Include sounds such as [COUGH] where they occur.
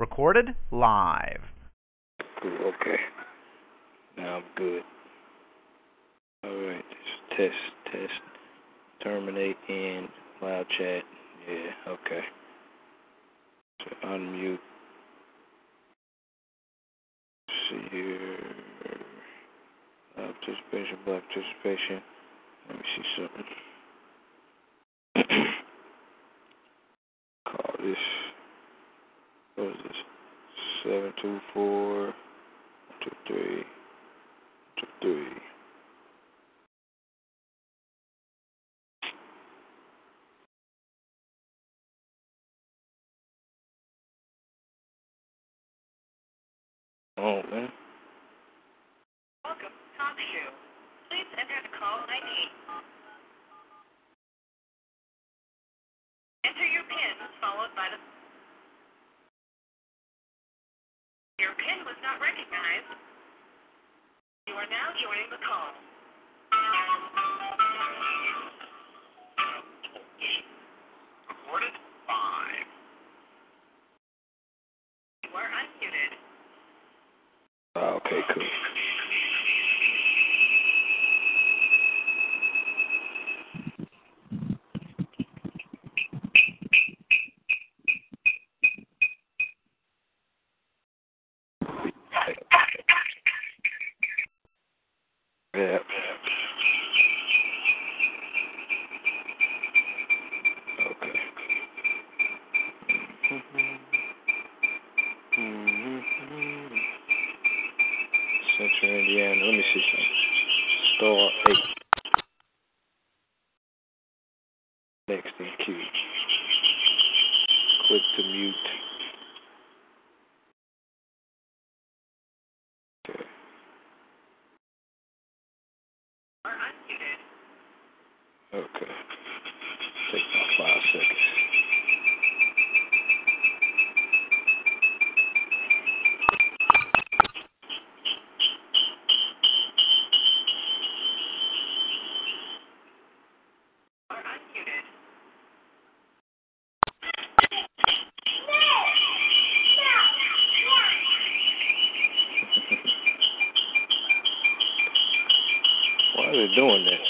Recorded live. Okay. Now I'm good. Alright, just test, test. Terminate in loud chat. Yeah, okay. So unmute. see here. Loud participation, black participation. Let me see something. [CLEARS THROAT] Call this. What is this? Seven two four two three two three. Oh man. Welcome, Shoe. Please enter the call ID. Not recognized. You are now joining the call. Recorded five. You are unmuted. Oh, okay, cool. Yeah. Okay. Central Indiana. Let me see something. Star eight. Next in queue. Click to mute. Okay. You are unmuted. Okay. Take about five seconds. Why are they doing that?